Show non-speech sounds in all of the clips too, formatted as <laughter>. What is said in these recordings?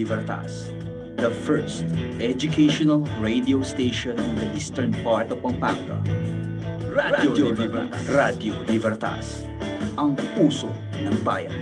Radio Libertas, the first educational radio station in the eastern part of Pampanga. Radio, Libertas. Radio Libertas, ang puso ng bayan.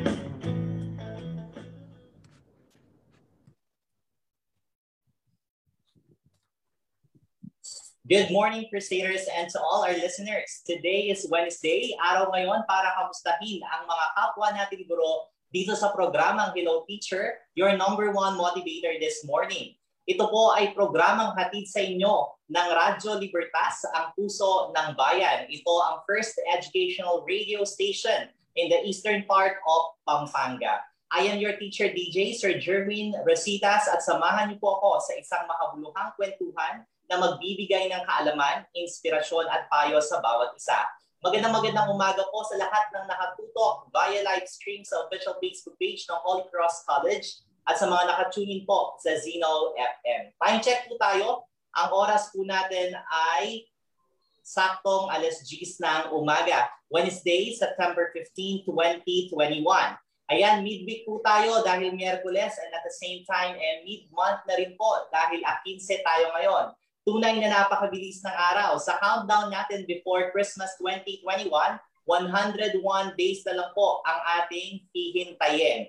Good morning, Crusaders, and to all our listeners. Today is Wednesday, araw ngayon para kamustahin ang mga kapwa natin guro dito sa programang Hello Teacher, your number one motivator this morning. Ito po ay programang hatid sa inyo ng Radyo Libertas, ang puso ng bayan. Ito ang first educational radio station in the eastern part of Pampanga. I am your teacher DJ, Sir Jerwin Rositas, at samahan niyo po ako sa isang makabuluhang kwentuhan na magbibigay ng kaalaman, inspirasyon at payo sa bawat isa. Magandang magandang umaga po sa lahat ng nakatutok via live stream sa official Facebook page ng Holy Cross College at sa mga nakatunin po sa Zeno FM. Time check po tayo. Ang oras po natin ay saktong alas 10 ng umaga. Wednesday, September 15, 2021. Ayan, midweek po tayo dahil Miyerkules and at the same time, eh, mid-month na rin po dahil 15 tayo ngayon. Tunay na napakabilis ng araw. Sa countdown natin before Christmas 2021, 101 days na lang po ang ating hihintayin.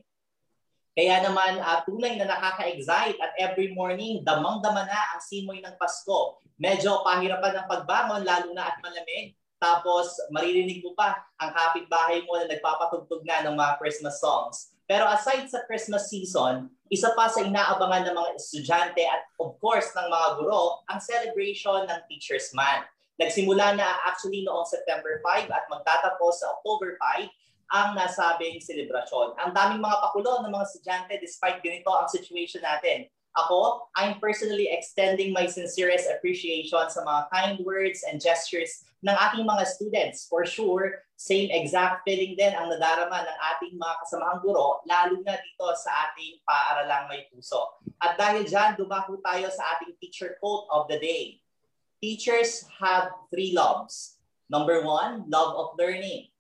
Kaya naman uh, tunay na nakaka-excite at every morning damang-dama na ang simoy ng Pasko. Medyo pahirapan ng pagbangon lalo na at malamig. Tapos maririnig mo pa ang kapitbahay mo na nagpapatugtog na ng mga Christmas songs. Pero aside sa Christmas season, isa pa sa inaabangan ng mga estudyante at of course ng mga guro, ang celebration ng Teacher's Month. Nagsimula na actually noong September 5 at magtatapos sa October 5 ang nasabing selebrasyon. Ang daming mga pakulo ng mga estudyante despite ganito ang situation natin. Ako, I'm personally extending my sincerest appreciation sa mga kind words and gestures ng ating mga students. For sure, same exact feeling din ang nadarama ng ating mga kasamahang guro, lalo na dito sa ating paaralang may puso. At dahil dyan, dumako tayo sa ating teacher quote of the day. Teachers have three loves. Number one, love of learning.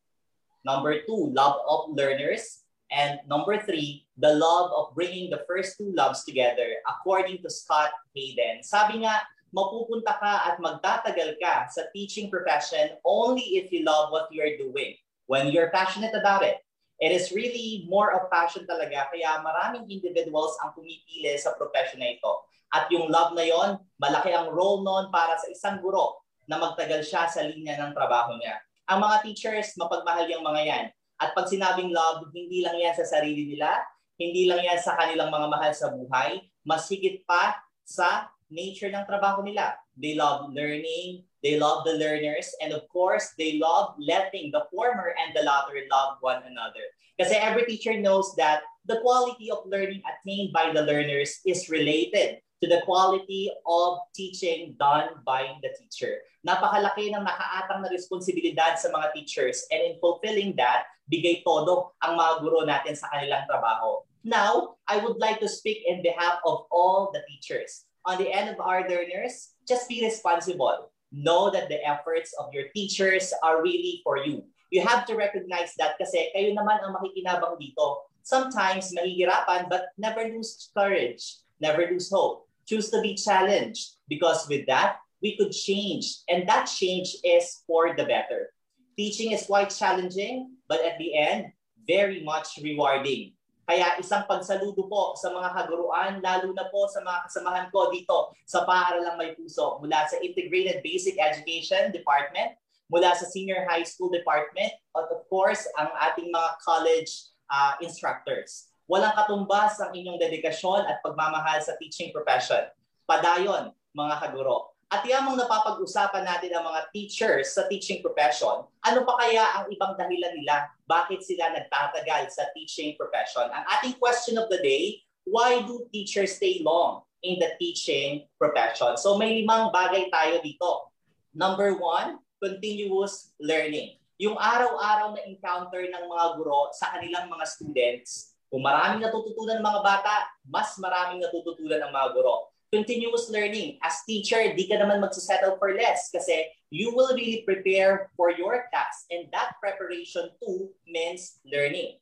Number two, love of learners. And number three, the love of bringing the first two loves together according to Scott Hayden. Sabi nga, mapupunta ka at magtatagal ka sa teaching profession only if you love what you're doing. When you're passionate about it. It is really more of passion talaga kaya maraming individuals ang pumipili sa profession na ito. At yung love na yon, malaki ang role noon para sa isang guro na magtagal siya sa linya ng trabaho niya. Ang mga teachers, mapagmahal yung mga yan at pag sinabing love, hindi lang yan sa sarili nila, hindi lang yan sa kanilang mga mahal sa buhay, mas higit pa sa nature ng trabaho nila. They love learning, they love the learners, and of course, they love letting the former and the latter love one another. Kasi every teacher knows that the quality of learning attained by the learners is related to the quality of teaching done by the teacher. Napakalaki ng nakaatang na responsibilidad sa mga teachers and in fulfilling that, bigay todo ang mga guro natin sa kanilang trabaho. Now, I would like to speak in behalf of all the teachers. On the end of our learners, just be responsible. Know that the efforts of your teachers are really for you. You have to recognize that kasi kayo naman ang makikinabang dito. Sometimes mahihirapan but never lose courage, never lose hope. Choose to be challenged because with that, we could change. And that change is for the better. Teaching is quite challenging, but at the end, very much rewarding. Kaya isang pagsaludo po sa mga kaguruan, lalo na po sa mga kasamahan ko dito sa Paaralang May Puso mula sa Integrated Basic Education Department, mula sa Senior High School Department, at of course, ang ating mga college uh, instructors. Walang katumbas ang inyong dedikasyon at pagmamahal sa teaching profession. Padayon, mga kaguro. At yamang napapag-usapan natin ang mga teachers sa teaching profession, ano pa kaya ang ibang dahilan nila bakit sila nagtatagal sa teaching profession? Ang ating question of the day, why do teachers stay long in the teaching profession? So may limang bagay tayo dito. Number one, continuous learning. Yung araw-araw na encounter ng mga guro sa kanilang mga students, kung maraming natututunan ng mga bata, mas maraming natututunan ng mga guro continuous learning. As teacher, di ka naman magsasettle for less kasi you will really prepare for your task and that preparation too means learning.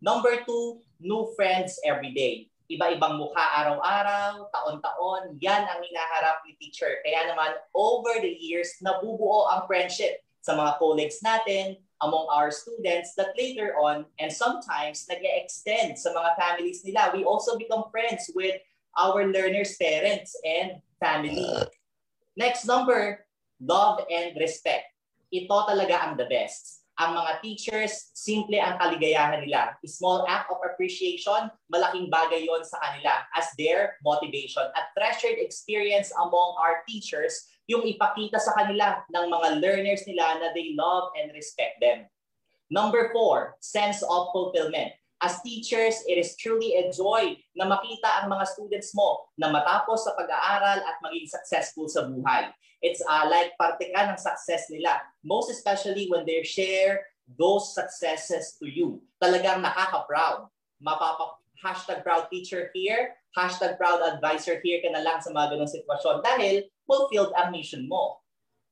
Number two, new friends every day. iba-ibang mukha araw-araw, taon-taon, yan ang hinaharap ni teacher. Kaya naman, over the years, nabubuo ang friendship sa mga colleagues natin, among our students that later on, and sometimes nag extend sa mga families nila. We also become friends with our learners' parents and family. Next number, love and respect. Ito talaga ang the best ang mga teachers, simple ang kaligayahan nila. A small act of appreciation, malaking bagay yon sa kanila as their motivation. At treasured experience among our teachers, yung ipakita sa kanila ng mga learners nila na they love and respect them. Number four, sense of fulfillment. As teachers, it is truly a joy na makita ang mga students mo na matapos sa pag-aaral at maging successful sa buhay. It's uh, like parte ka ng success nila. Most especially when they share those successes to you. Talagang nakaka-proud. Mapapa hashtag proud teacher here, hashtag proud advisor here ka na lang sa mga ganong sitwasyon dahil fulfilled ang mission mo.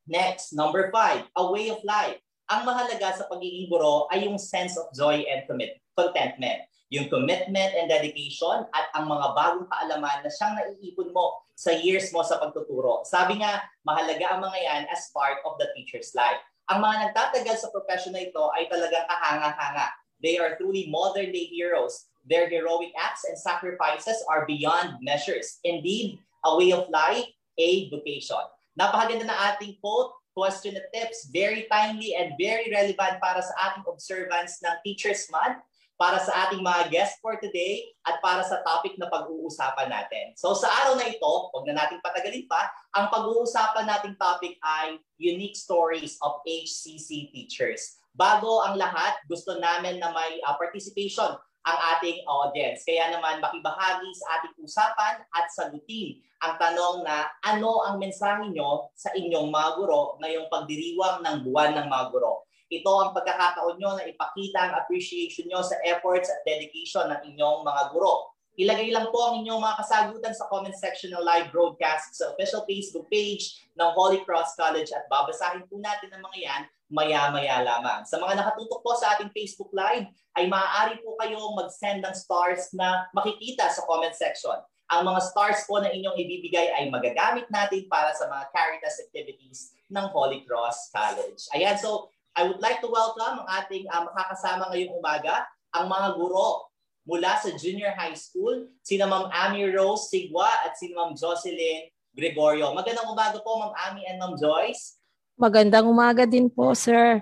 Next, number five, a way of life. Ang mahalaga sa pagiging guro ay yung sense of joy and commit, contentment yung commitment and dedication at ang mga bagong kaalaman na siyang naiipon mo sa years mo sa pagtuturo. Sabi nga, mahalaga ang mga yan as part of the teacher's life. Ang mga nagtatagal sa profession na ito ay talagang kahanga-hanga. They are truly modern day heroes. Their heroic acts and sacrifices are beyond measures. Indeed, a way of life, a vocation. Napakaganda na ating quote, question at tips, very timely and very relevant para sa ating observance ng Teacher's Month para sa ating mga guest for today at para sa topic na pag-uusapan natin. So sa araw na ito, huwag na nating patagalin pa, ang pag-uusapan nating topic ay Unique Stories of HCC Teachers. Bago ang lahat, gusto namin na may uh, participation ang ating audience. Kaya naman makibahagi sa ating usapan at sagutin ang tanong na ano ang mensahe nyo sa inyong mga guro ngayong pagdiriwang ng buwan ng mga guro. Ito ang pagkakataon nyo na ipakita ang appreciation nyo sa efforts at dedication ng inyong mga guro. Ilagay lang po ang inyong mga kasagutan sa comment section ng live broadcast sa official Facebook page ng Holy Cross College at babasahin po natin ang mga yan maya-maya lamang. Sa mga nakatutok po sa ating Facebook Live, ay maaari po kayong mag-send ng stars na makikita sa comment section. Ang mga stars po na inyong ibibigay ay magagamit natin para sa mga Caritas activities ng Holy Cross College. Ayan, so I would like to welcome ang ating uh, makakasama ngayong umaga, ang mga guro mula sa junior high school, sina Ma'am Amy Rose Sigwa at si Ma'am Jocelyn Gregorio. Magandang umaga po Ma'am Amy and Ma'am Joyce. Magandang umaga din po, sir.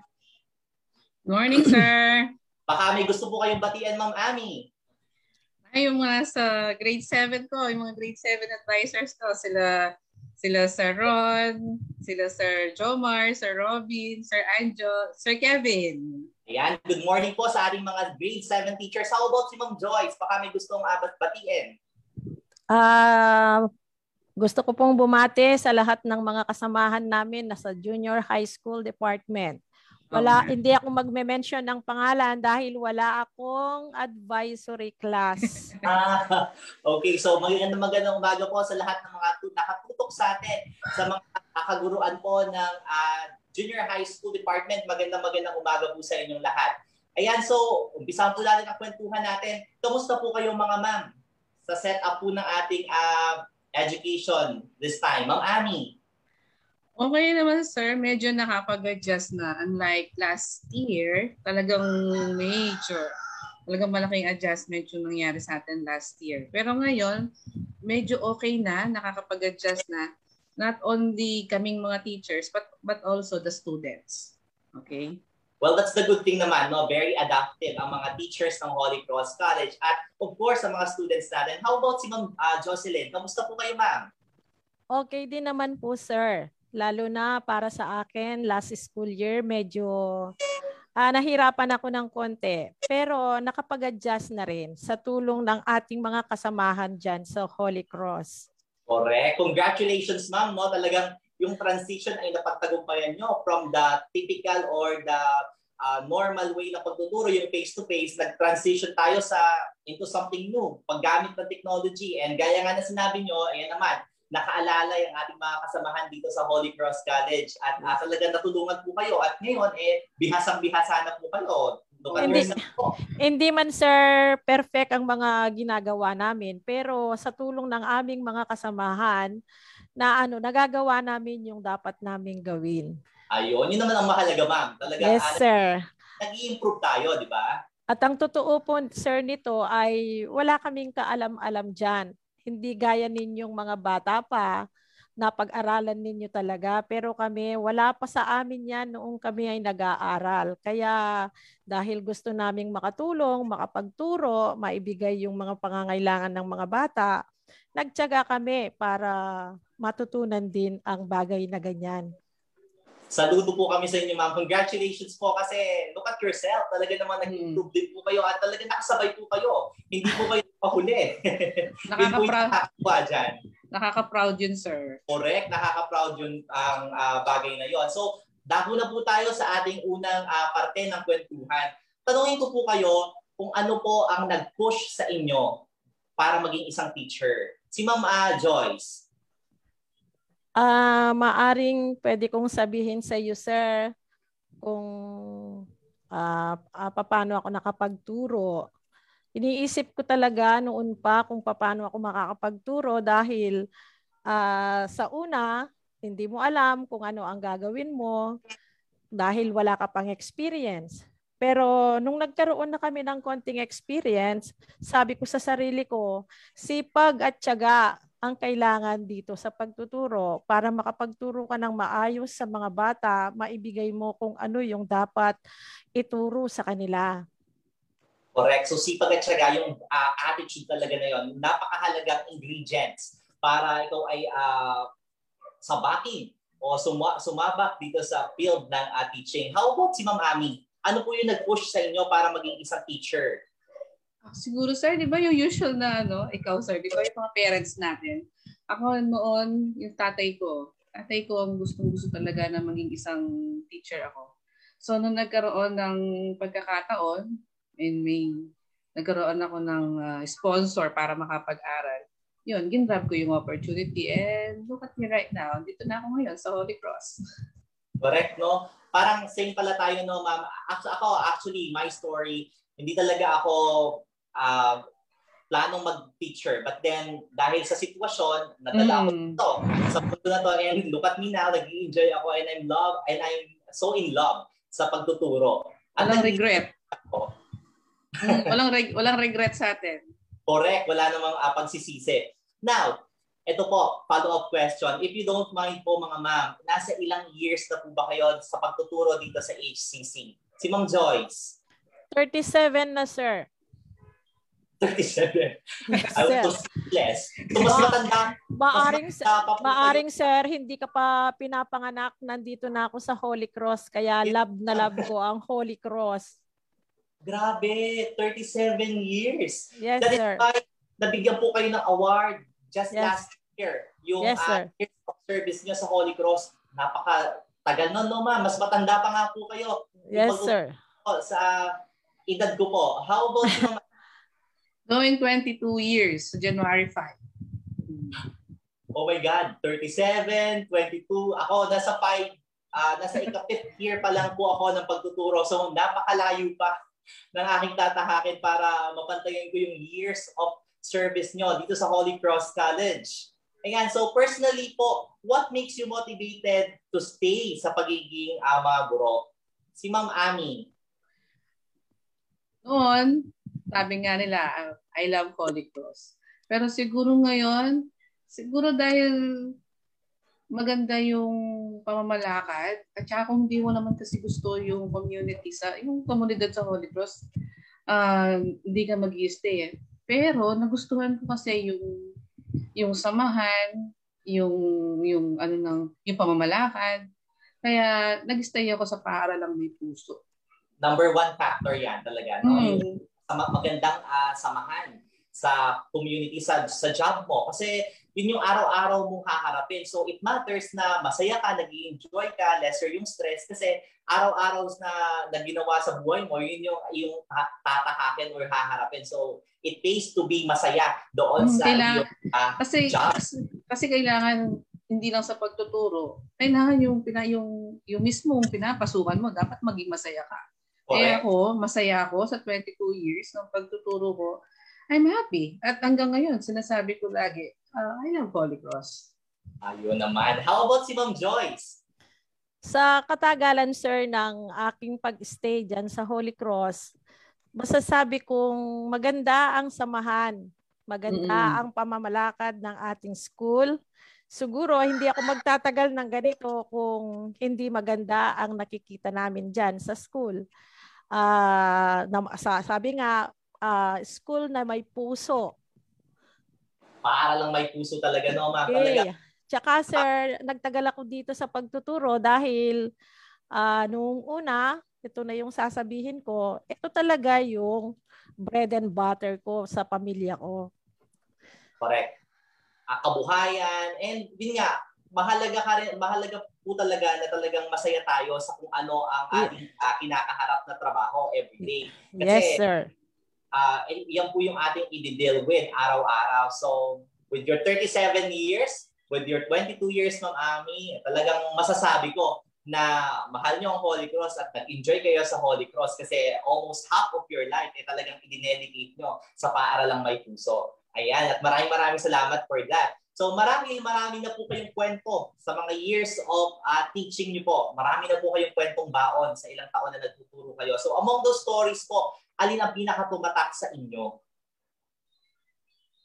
Morning, sir. <clears throat> Baka may gusto po kayong batian, Ma'am Amy. Ay, yung mga sa grade 7 ko, yung mga grade 7 advisors ko, sila sila Sir Ron, sila Sir Jomar, Sir Robin, Sir Anjo, Sir Kevin. Ayan, good morning po sa ating mga grade 7 teachers. How about si Ma'am Joyce? Baka may gustong abat batiin. Ah, uh, gusto ko pong bumati sa lahat ng mga kasamahan namin na sa junior high school department. Wala, okay. hindi ako magme-mention ng pangalan dahil wala akong advisory class. <laughs> ah, okay, so magandang magandang umaga po sa lahat ng mga nakatutok sa atin sa mga kaguruan po ng uh, junior high school department. Magandang magandang umaga po sa inyong lahat. Ayan, so umpisahan po natin ang kwentuhan natin. Kamusta po kayo mga ma'am sa setup po ng ating uh, education this time? Ma'am Ami. Okay naman sir, medyo nakapag-adjust na. Unlike last year, talagang major, talagang malaking adjustment yung nangyari sa atin last year. Pero ngayon, medyo okay na, nakakapag-adjust na. Not only kaming mga teachers, but, but also the students. Okay? Well, that's the good thing naman, no? Very adaptive ang mga teachers ng Holy Cross College at of course ang mga students natin. How about si Ma'am uh, Jocelyn? Kamusta po kayo, ma'am? Okay din naman po, sir. Lalo na para sa akin, last school year, medyo uh, nahirapan ako ng konti. Pero nakapag-adjust na rin sa tulong ng ating mga kasamahan dyan sa Holy Cross. Correct. Congratulations, ma'am. No? Talagang yung transition ay napagtagumpayan nyo from the typical or the uh, normal way na pagtuturo, yung face-to-face, nag-transition tayo sa into something new, paggamit ng technology. And gaya nga na sinabi nyo, ayan naman, nakaalalay ang ating mga kasamahan dito sa Holy Cross College at uh, talagang natulungan po kayo at ngayon eh bihasang bihasa na po kayo Look Hindi. po. Hindi man sir perfect ang mga ginagawa namin, pero sa tulong ng aming mga kasamahan na ano, nagagawa namin yung dapat naming gawin. Ayun, yun naman ang mahalaga, ma'am. Talaga, Yes ah, sir. nag-i-improve tayo, di ba? At ang totoo po, sir, nito ay wala kaming kaalam-alam dyan. Hindi gaya ninyong mga bata pa na pag-aralan ninyo talaga. Pero kami, wala pa sa amin yan noong kami ay nag-aaral. Kaya dahil gusto naming makatulong, makapagturo, maibigay yung mga pangangailangan ng mga bata, nagtyaga kami para matutunan din ang bagay na ganyan. Saludo po kami sa inyo, ma'am. Congratulations po kasi look at yourself. Talaga naman nag-improve din po kayo at talaga nakasabay po kayo. Hindi po kayo pahuli. <laughs> Nakaka-proud, dyan. nakaka-proud yun, sir. Correct. Nakaka-proud yun ang ah, bagay na yon. So, dako na po tayo sa ating unang ah, parte ng kwentuhan. Tanungin ko po kayo kung ano po ang nag-push sa inyo para maging isang teacher. Si Ma'am ah, Joyce. Ah, maaring pwede kong sabihin sa iyo, sir, kung ah ah, paano ako nakapagturo. Iniisip ko talaga noon pa kung paano ako makakapagturo dahil ah, sa una, hindi mo alam kung ano ang gagawin mo dahil wala ka pang experience. Pero nung nagkaroon na kami ng konting experience, sabi ko sa sarili ko, sipag at tiyaga ang kailangan dito sa pagtuturo para makapagturo ka ng maayos sa mga bata, maibigay mo kung ano yung dapat ituro sa kanila. Correct. So sipag at syaga, yung ah, attitude talaga na yon, napakahalagang ingredients para ikaw ay ah, sabakin o suma- sumabak dito sa field ng ah, teaching. How about si Ma'am Ami? Ano po yung nag-push sa inyo para maging isang teacher? Siguro, sir, di ba yung usual na, ano, ikaw, sir, di ba yung mga parents natin? Ako noon, yung tatay ko, tatay ko ang gustong gusto talaga na maging isang teacher ako. So, nung nagkaroon ng pagkakataon, and may nagkaroon ako ng ah, sponsor para makapag-aral, yun, ginrab ko yung opportunity and look at me right now. Dito na ako ngayon sa Holy Cross. Correct, no? Parang same pala tayo, no, ma'am? Ako, actually, my story, hindi talaga ako ah, planong mag-teacher. But then, dahil sa sitwasyon, nadala ako Mm. to sa mundo na to and look at me now, nag-enjoy ako and I'm love and I'm so in love sa pagtuturo. At Walang regret. ako. Mm, walang, reg- walang regret sa atin. Correct, wala namang uh, pagsisisi. Now, ito po, follow-up question. If you don't mind po mga ma'am, nasa ilang years na po ba kayo sa pagtuturo dito sa HCC? Si Ma'am Joyce, 37 na, sir. 37. Yes, I sir. less. So, mas Ma- matanda. Maaring, mas matanda maaring, sir, hindi ka pa pinapanganak. Nandito na ako sa Holy Cross. Kaya love na love ko ang Holy Cross. Grabe, 37 years. Yes, That is sir. why nabigyan po kayo ng award just Yes. last year. Yung Yes, uh, sir. years of service niyo sa Holy Cross, napaka tagal nun, no, ma'am. Mas matanda pa nga po kayo Yes, sir. po sa edad ko po. How about you, ma'am? Going 22 years, sa January 5. Oh my God, 37, 22. Ako, nasa 5, ah nasa ika-fifth year pa lang po ako ng pagtuturo. So, napakalayo pa ng aking tatahakin para mapantayan ko yung years of service nyo dito sa Holy Cross College. Ayan, so personally po, what makes you motivated to stay sa pagiging uh, mga guro? Si Ma'am Ami. Noon, sabi nga nila, I love Holy Cross. Pero siguro ngayon, siguro dahil maganda yung pamamalakad at saka kung hindi mo naman kasi gusto yung community sa yung komunidad sa Holy Cross ah, hindi ka mag stay eh. Pero nagustuhan ko kasi yung yung samahan, yung yung ano ng yung pamamalakad. Kaya nag-stay ako sa paaralang may puso. Number one factor yan talaga. No? Mm. Magandang ah, samahan sa community, sa, sa job mo. Kasi yun yung araw-araw mong haharapin. So it matters na masaya ka, nag enjoy ka, lesser yung stress. Kasi araw-araw na, na ginawa sa buhay mo, yun yung, yung ta- tatahakin or haharapin. So it pays to be masaya doon Mm, sa kailangan- iyong ah, Kasi, Job. kasi kasi kailangan hindi lang sa pagtuturo, kailangan yung pina yung yung mismong pinapasukan mo dapat maging masaya ka. Eh ako, masaya ako sa 22 years ng pagtuturo ko. I'm happy. At hanggang ngayon, sinasabi ko lagi, uh, I love Holy Cross. Ayun naman. How about si Ma'am Joyce? Sa katagalan, sir, ng aking pag-stay dyan sa Holy Cross, masasabi kong maganda ang samahan. Maganda mm-hmm. ang pamamalakad ng ating school. Siguro, hindi ako magtatagal ng ganito kung hindi maganda ang nakikita namin dyan sa school. Uh, na, sabi nga, uh, school na may puso. Para lang may puso talaga, no, ma'am? Okay. Talaga Tsaka sir, nagtagal ako dito sa pagtuturo dahil uh, nung una, ito na yung sasabihin ko, ito talaga yung bread and butter ko sa pamilya ko. Correct. Uh, kabuhayan and yun nga, mahalaga ka rin, mahalaga po talaga na talagang masaya tayo sa kung ano ang ating uh, kinakaharap na trabaho every day. Kasi, yes, sir. Uh, yan po yung ating i-deal with araw-araw. So, with your 37 years, with your 22 years, Ma'am Ami, talagang masasabi ko na mahal niyo ang Holy Cross at nag-enjoy kayo sa Holy Cross kasi almost half of your life ay eh, talagang i-dedicate nyo sa paaralang may puso. Ayan, at maraming maraming salamat for that. So marami marami na po kayong kwento sa mga years of uh, teaching niyo po. Marami na po kayong kwentong baon sa ilang taon na nagtuturo kayo. So among those stories po, alin ang pinakatumatak sa inyo?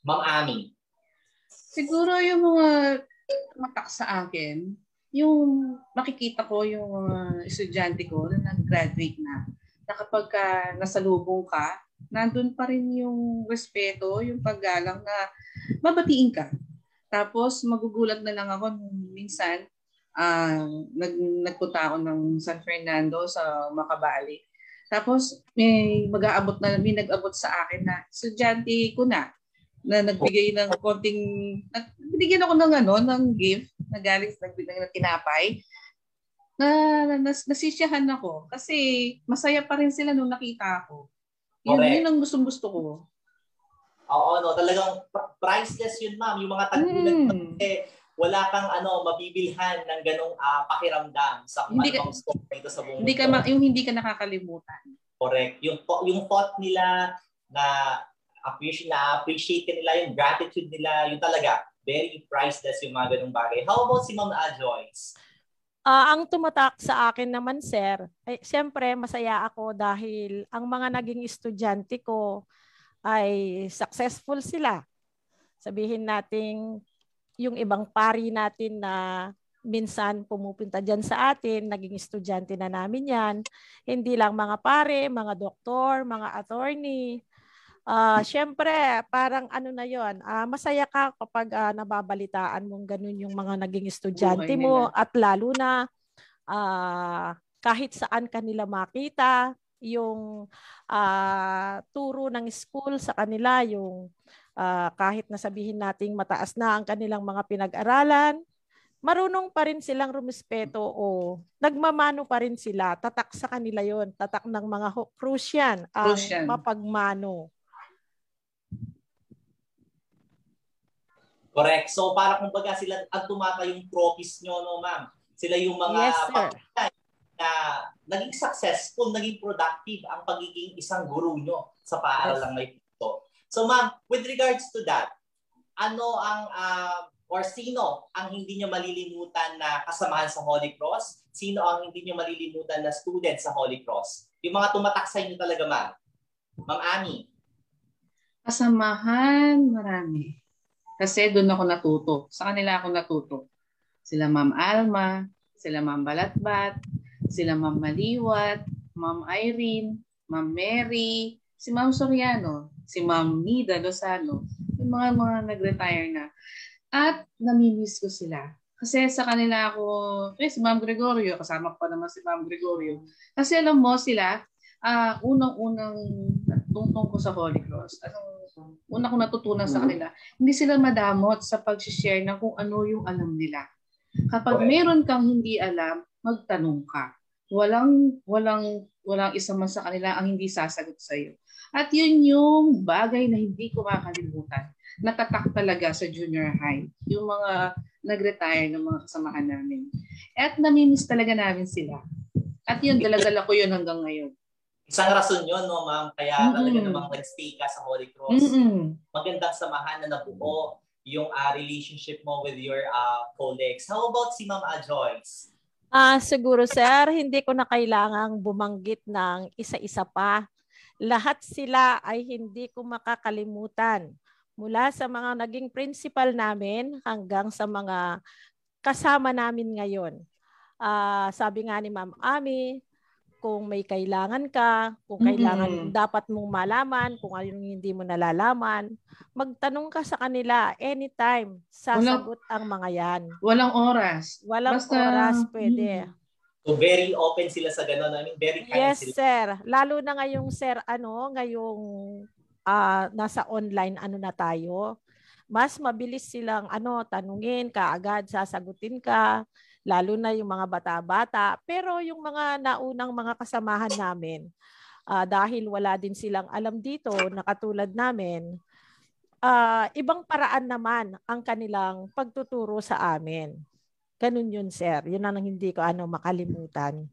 Ma'am Ami. Siguro yung mga matak sa akin, yung makikita ko yung mga estudyante ko na nag-graduate na, na kapag ka nasalubong ka, nandun pa rin yung respeto, yung paggalang na mabatiin ka. Tapos magugulat na lang ako minsan, uh, nag, nagpunta ako ng San Fernando sa Makabali. Tapos may mag-aabot na, may nag-abot sa akin na estudyante ko na, na nagbigay ng konting binigyan ako ng ano ng gift na galing sa nagbigay ng tinapay na nas, nasisyahan ako kasi masaya pa rin sila nung nakita ako. Yun, Correct. yun ang gustong gusto ko. Oo, no, talagang priceless yun, ma'am. Yung mga tagpunan mm. eh, wala kang ano mabibilhan ng ganong uh, pakiramdam sa kung hindi anong ka, ito sa buong hindi ka ma- yung hindi ka nakakalimutan. Correct. Yung yung thought nila na appreciate na appreciate nila yung gratitude nila, yung talaga very priceless yung mga ganung bagay. How about si Ma'am Joyce? Uh, ang tumatak sa akin naman, sir, ay siyempre masaya ako dahil ang mga naging estudyante ko ay successful sila. Sabihin nating yung ibang pari natin na minsan pumupunta dyan sa atin, naging estudyante na namin yan. Hindi lang mga pare, mga doktor, mga attorney, uh, syempre, parang ano na yon uh, masaya ka kapag uh, nababalitaan mong ganun yung mga naging estudyante mo at lalo na uh, kahit saan kanila makita, yung uh, turo ng school sa kanila, yung uh, kahit nasabihin nating mataas na ang kanilang mga pinag-aralan, marunong pa rin silang rumispeto o nagmamano pa rin sila. Tatak sa kanila yon tatak ng mga Crucian ang Crucian. mapagmano. Correct. So para kumbaga sila ang tumata yung trophies nyo, no ma'am? Sila yung mga yes, na naging successful, naging productive ang pagiging isang guru nyo sa paaralang may puto. So ma'am, with regards to that, ano ang uh, or sino ang hindi nyo malilimutan na kasamahan sa Holy Cross? Sino ang hindi nyo malilimutan na student sa Holy Cross? Yung mga tumatak sa inyo talaga, ma'am. Ma'am Ami. Kasamahan, marami. Kasi doon ako natuto. Sa kanila ako natuto. Sila Ma'am Alma, sila Ma'am Balatbat, sila Ma'am Maliwat, Ma'am Irene, Ma'am Mary, si Ma'am Soriano, si Ma'am Nida Lozano, yung mga mga nag-retire na. At namimiss ko sila. Kasi sa kanila ako, eh, si Ma'am Gregorio, kasama ko pa naman si Ma'am Gregorio. Kasi alam mo sila, uh, unang-unang tungtong ko sa Holy Cross, anong una ko natutunan sa mm-hmm. kanila, hindi sila madamot sa pag-share ng kung ano yung alam nila. Kapag meron kang hindi alam, magtanong ka. Walang walang walang isa man sa kanila ang hindi sasagot sa iyo. At yun yung bagay na hindi ko makakalimutan. Natatak talaga sa junior high. Yung mga nag-retire ng mga kasamahan namin. At namimiss talaga namin sila. At yun, daladala ko yun hanggang ngayon. isang rason yun, no, ma'am, kaya Mm-mm. talaga namang nag-stay ka sa Holy Cross. Mm-mm. Magandang samahan na nabuo yung ah, relationship mo with your ah, colleagues. How about si Ma'am ah, Joyce? Ah, siguro sir, hindi ko na kailangang bumanggit ng isa-isa pa. Lahat sila ay hindi ko makakalimutan. Mula sa mga naging principal namin hanggang sa mga kasama namin ngayon. Ah, sabi nga ni Ma'am Ami, kung may kailangan ka, kung kailangan Mm-mm. dapat mong malaman, kung ano yung hindi mo nalalaman, magtanong ka sa kanila anytime. Sasagot ang mga yan. Walang oras. Walang Basta- oras pwede. Mm. So very open sila sa gano'n. I mean, very kind Yes, sila. sir. Lalo na ngayong sir, ano, ngayong ah, nasa online ano na tayo. Mas mabilis silang ano, tanungin ka agad, sasagutin ka, lalo na yung mga bata-bata. Pero yung mga naunang mga kasamahan namin, ah, dahil wala din silang alam dito, na katulad namin, ah, ibang paraan naman ang kanilang pagtuturo sa amin. Ganun yun, sir. Yun ang hindi ko ano makalimutan.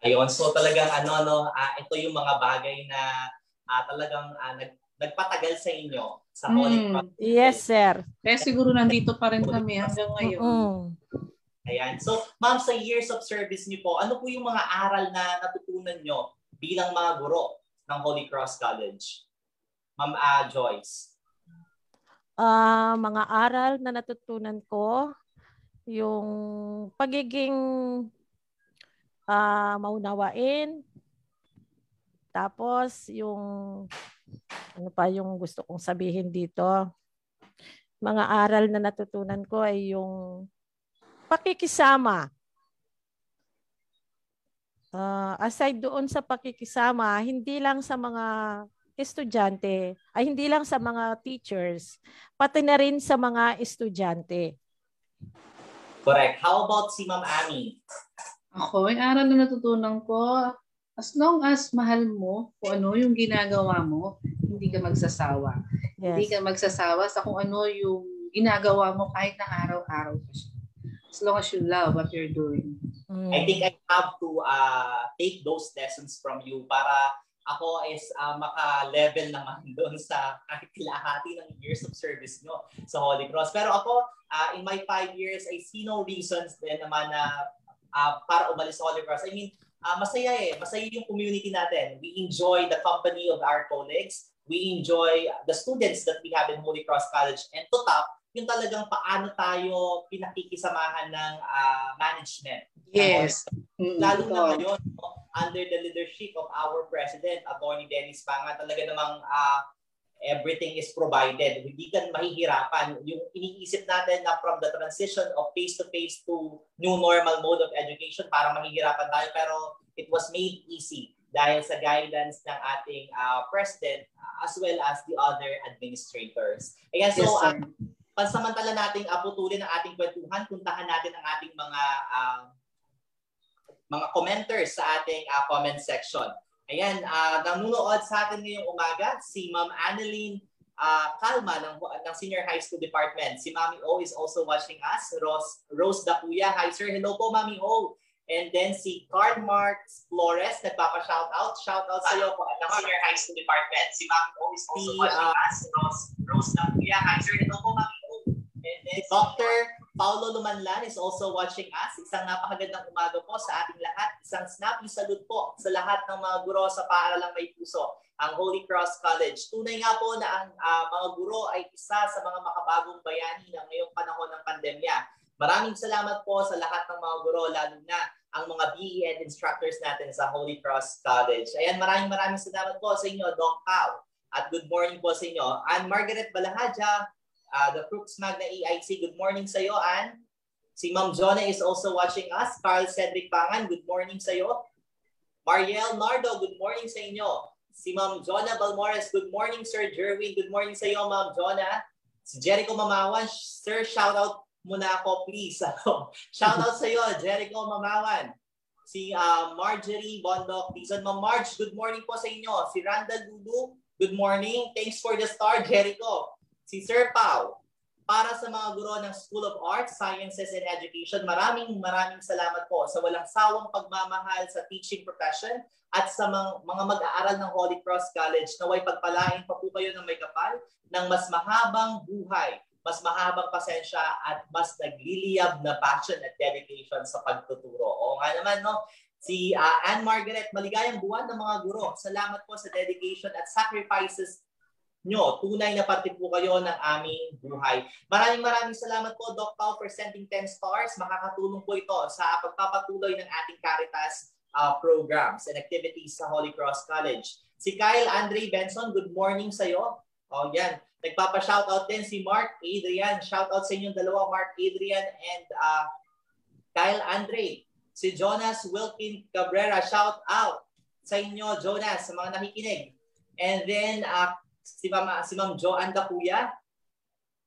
Ayun, so talagang ano, no, ah, ito yung mga bagay na ah, talagang ah, nag, nagpatagal sa inyo sa Holy Mm. Yes, sir. Kaya siguro nandito pa rin kami hanggang ngayon. Mm. Ayan. So, ma'am, sa years of service niyo po, ano po yung mga aral na natutunan niyo bilang mga guro ng Holy Cross College? Ma'am ah, Joyce. Ah, mga aral na natutunan ko, yung pagiging ah, maunawain, tapos yung ano pa yung gusto kong sabihin dito. Mga aral na natutunan ko ay yung pakikisama. Ah, aside doon sa pakikisama, hindi lang sa mga estudyante, ay hindi lang sa mga teachers, pati na rin sa mga estudyante. Correct. How about si Ma'am Ami? Ako, yung aral na natutunan ko, as long as mahal mo kung ano yung ginagawa mo, hindi ka magsasawa. Hindi Yes. ka magsasawa sa kung ano yung ginagawa mo kahit na araw-araw pa siya. As long as you love what you're doing. Mm. I think I have to uh, take those lessons from you para ako is uh, maka-level naman <laughs> doon sa kahit kalahati ng years of service nyo sa Holy Cross. Pero ako, uh, in my five years, I see no reasons din naman na uh, para umalis sa Holy Cross. I mean, uh, masaya eh. Masaya yung community natin. We enjoy the company of our colleagues. We enjoy the students that we have in Holy Cross College. And to top, yung talagang paano tayo pinakikisamahan ng uh, management. Yes. Mm, Lalo na ngayon, under the leadership of our President, Attorney Dennis Panga, talaga namang ah, everything is provided. Hindi ka mahihirapan. Yung iniisip natin na from the transition of face-to-face to new normal mode of education, parang mahihirapan tayo. Pero it was made easy dahil sa guidance ng ating ah, President as well as the other administrators. Ayan, so Yes, sir. pansamantala nating aputulin ang ating kwentuhan, puntahan natin ang ating mga ah, mga commenters sa ating ah, comment section. Ayan, uh, nanunood sa atin ngayong umaga si Ma'am Annalyn ah, Calma ng, ng Senior High School Department. Si Mami O is also watching us. Rose, Rose Dapuya. Hi sir, hello po Mami O. And then si Carl Marx Flores, nagpapa-shoutout. Shoutout sa iyo po ng Senior High School Department. Si Mami O is also Si, watching us. Rose, Rose Dapuya. Hi sir, hello po Mami O. And then Dr. Paulo Lumanlan is also watching us. Isang napakagandang umaga po sa ating lahat. Isang snappy salute po sa lahat ng mga guro sa paaralang may puso, ang Holy Cross College. Tunay nga po na ang ah, mga guro ay isa sa mga makabagong bayani ng ngayong panahon ng pandemya. Maraming salamat po sa lahat ng mga guro, lalo na ang mga BE instructors natin sa Holy Cross College. Ayan, maraming maraming salamat po sa inyo, Doc Pao. At good morning po sa inyo. And Margaret Balahadja, uh, the Crooks Magna EIC. Good morning sa iyo, Ann. Si Ma'am Jonah is also watching us. Carl Cedric Pangan, good morning sa iyo. Mariel Nardo, good morning sa inyo. Si Ma'am Jonah Balmores, good morning Sir Jerwin. Good morning sa iyo, Ma'am Jonah. Si Jericho Mamawan, Sir, shout out muna ako please. <laughs> shout out sa iyo, Jericho Mamawan. Si uh, Marjorie Bondok Dizon. Ma'am Marge, good morning po sa inyo. Si Randall Lulu, good morning. Thanks for the star, Jericho si Sir Pau. para sa mga guro ng School of Arts, Sciences, and Education, maraming maraming salamat po sa walang sawang pagmamahal sa teaching profession at sa mga, mga mag-aaral ng Holy Cross College naway pagpalain pa po kayo ng may kapal ng mas mahabang buhay, mas mahabang pasensya at mas nagliliyab na passion at dedication sa pagtuturo. O nga naman, no? Si uh, Anne Margaret, maligayang buwan ng mga guro. Salamat po sa dedication at sacrifices nyo. Tunay na parte po kayo ng aming buhay. Maraming maraming salamat po, Doc Pao, for sending 10 stars. Makakatulong po ito sa pagpapatuloy ng ating Caritas uh, programs and activities sa Holy Cross College. Si Kyle Andre Benson, good morning sa iyo. Oh, yan. Nagpapa-shoutout din si Mark Adrian. Shoutout sa inyong dalawa, Mark Adrian and uh, Kyle Andre. Si Jonas Wilkin Cabrera, shout out sa inyo, Jonas, sa mga nakikinig. And then, uh, si Ma'am, si Ma'am Joanne Dakuya,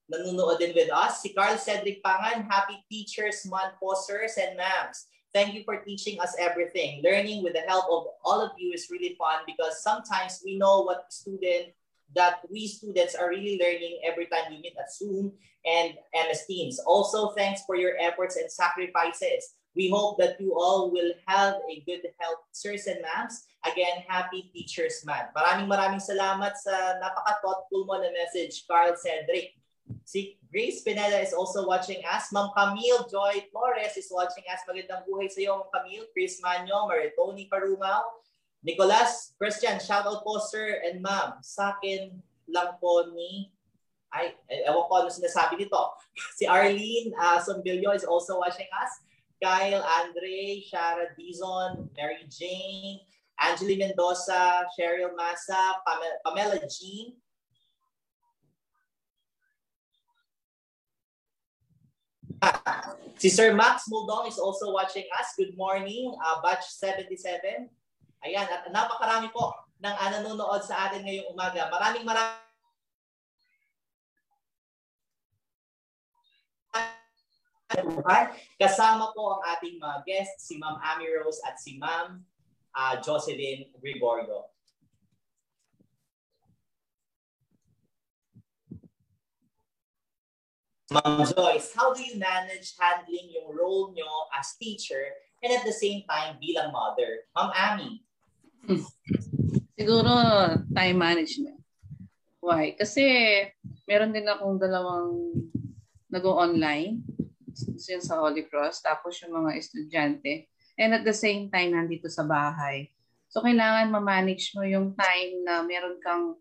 nanonood din with us. Si Carl Cedric Pangan, Happy Teachers Month po, sirs and ma'ams. Thank you for teaching us everything. Learning with the help of all of you is really fun because sometimes we know what student that we students are really learning every time we meet at Zoom and MS Teams. Also, thanks for your efforts and sacrifices. We hope that you all will have a good health, sirs and ma'ams. Again, happy Teacher's Month. Maraming maraming salamat sa napaka-thoughtful mo na message, Carl Cedric. Si Grace Pineda is also watching us. Ma'am Camille Joy Flores is watching us. Magandang buhay sa iyo, Ma'am Camille. Chris Manyo, Maritoni Parumao. Nicolas Christian, shout out po sir and ma'am. Sa akin lang po ni ay, ewan ko ano sinasabi nito. <laughs> Si Arlene uh, Sombilio is also watching us. Kyle, Andre, Shara Dizon, Mary Jane, Angeli Mendoza, Cheryl Massa, Pamela, Pamela Jean, Si Sir Max Muldong is also watching us. Good morning, uh, batch 77. Ayan, at napakarami po ng nanonood sa atin ngayong umaga. Maraming maraming Kasama po ang ating mga guests, si Ma'am Amy Rose at si Ma'am uh, Jocelyn Gregorio. Ma'am Joyce, how do you manage handling yung role nyo as teacher and at the same time bilang mother? Ma'am Amy. Siguro time management. Why? Kasi meron din akong dalawang nag-online sa Holy Cross, tapos yung mga estudyante and at the same time nandito sa bahay. So kailangan ma-manage mo yung time na meron kang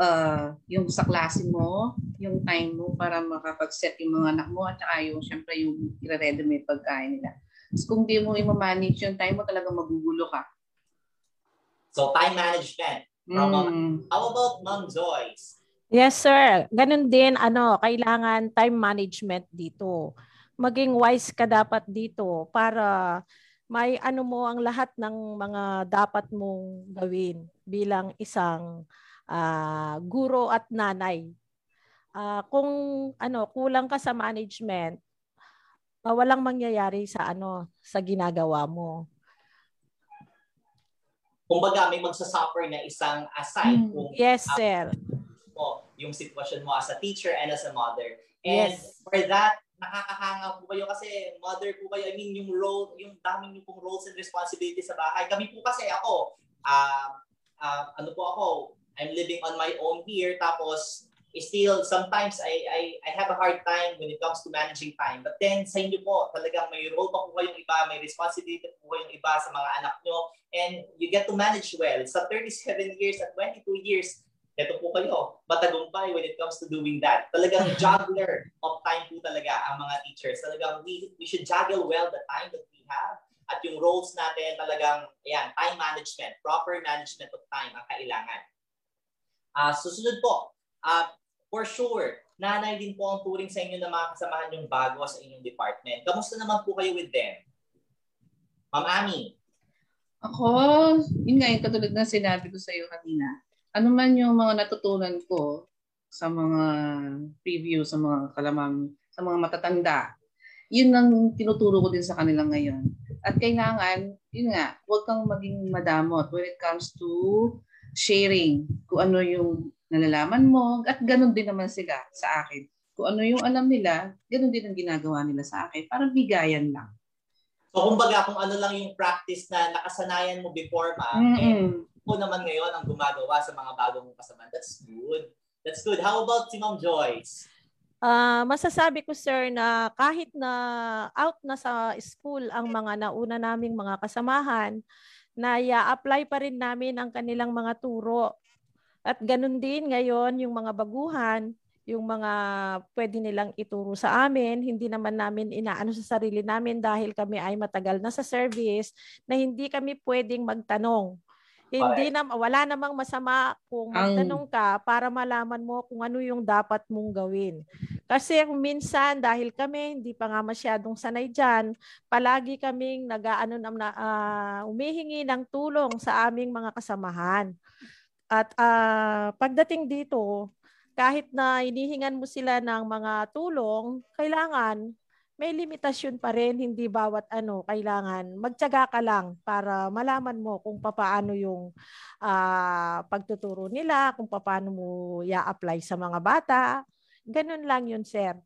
uh, yung sa klase mo, yung time mo para makapag-set yung mga anak mo at saka yung syempre yung i-ready mo yung pagkain nila. So kung di mo i-manage yung time mo, talagang magugulo ka. So time management. Mm. How about Ma'am Joyce? Yes, sir. Ganun din, ano, kailangan time management dito. Maging wise ka dapat dito para may ano mo ang lahat ng mga dapat mong gawin bilang isang uh, guro at nanay. Uh, kung ano kulang ka sa management, uh, walang mangyayari sa ano sa ginagawa mo. Kumbaga may magsasuffer na isang aside mm, kung yes, sir. Mo, yung sitwasyon mo as a teacher and as a mother. And yes. for that, nakakahanga po kayo kasi mother po kayo. I mean, yung role, yung daming yung pong roles and responsibilities sa bahay. Kami po kasi ako, uh, uh, ano po ako, I'm living on my own here. Tapos, still, sometimes I, I, I have a hard time when it comes to managing time. But then, sa inyo po, talagang may role pa po kayong iba, may responsibility po kayong iba sa mga anak nyo. And you get to manage well. Sa 37 years at 22 years, ito po kayo, matagumpay when it comes to doing that. Talagang <laughs> juggler of time po talaga ang mga teachers. Talagang we, we should juggle well the time that we have at yung roles natin talagang, ayan, time management, proper management of time ang kailangan. Uh, susunod po, uh, for sure, nanay din po ang turing sa inyo ng mga kasamahan yung bago sa inyong department. Kamusta naman po kayo with them? Ma'am Ami? Ako, yun nga yung katulad na sinabi ko sa iyo kanina ano man yung mga natutunan ko sa mga preview, sa mga kalamang, sa mga matatanda, yun ang tinuturo ko din sa kanila ngayon. At kailangan, yun nga, huwag kang maging madamot when it comes to sharing kung ano yung nalalaman mo at ganun din naman sila sa akin kung ano yung alam nila, ganun din ang ginagawa nila sa akin. Parang bigayan lang. So kumbaga kung ano lang yung practice na nakasanayan mo before ma, Mm-mm. Ko naman ngayon ang gumagawa sa mga bagong kasama. That's good. That's good. How about si Ma'am Joyce? Ah, masasabi ko sir na kahit na out na sa school ang mga nauna naming mga kasamahan, na i-apply pa rin namin ang kanilang mga turo. At ganun din ngayon yung mga baguhan, yung mga pwede nilang ituro sa amin, hindi naman namin inaano sa sarili namin dahil kami ay matagal na sa service na hindi kami pwedeng magtanong. Hindi na wala namang masama kung magtanong ka para malaman mo kung ano yung dapat mong gawin. Kasi minsan dahil kami hindi pa nga masyadong sanay diyan, palagi kaming nag-aano na ah, umihingi ng tulong sa aming mga kasamahan. At ah, pagdating dito, kahit na inihingan mo sila ng mga tulong, kailangan may limitasyon pa rin, hindi bawat ano, kailangan magtiyaga ka lang para malaman mo kung paano yung ah, pagtuturo nila, kung paano mo i-apply sa mga bata. Ganun lang yun, sir.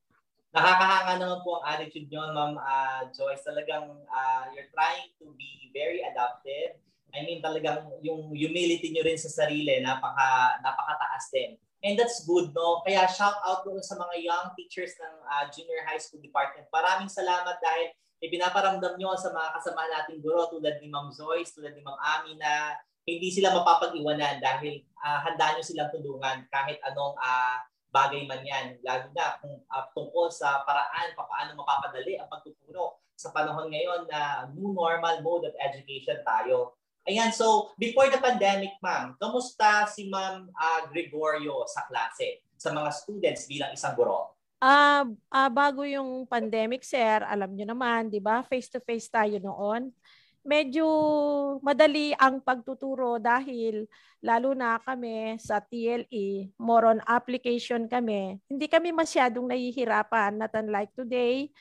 Nakakahanga naman po ang attitude nyo, Ma'am ah, Joyce. Talagang ah, you're trying to be very adaptive. I mean, talagang yung humility nyo rin sa sarili, napaka, napakataas din. And that's good, no? Kaya shout out doon sa mga young teachers ng ah, junior high school department. Maraming salamat dahil ipinaparamdam nyo sa mga kasama nating guro tulad ni Ma'am Joyce, tulad ni Ma'am Ami na hindi sila mapapag-iwanan dahil ah, handa nyo silang tulungan kahit anong ah, bagay man yan. Lalo na kung ah, tungkol sa paraan pa paano mapapadali ang pagtuturo sa panahon ngayon na new normal mode of education tayo. Ayan, so before the pandemic, ma'am, kamusta si Ma'am ah, Gregorio sa klase, sa mga students bilang isang guro? Ah, ah, bago yung pandemic, sir, alam nyo naman, 'di ba? Face-to-face tayo noon. Medyo madali ang pagtuturo dahil lalo na kami sa TLE, more on application kami. Hindi kami masyadong nahihirapan, not unlike today.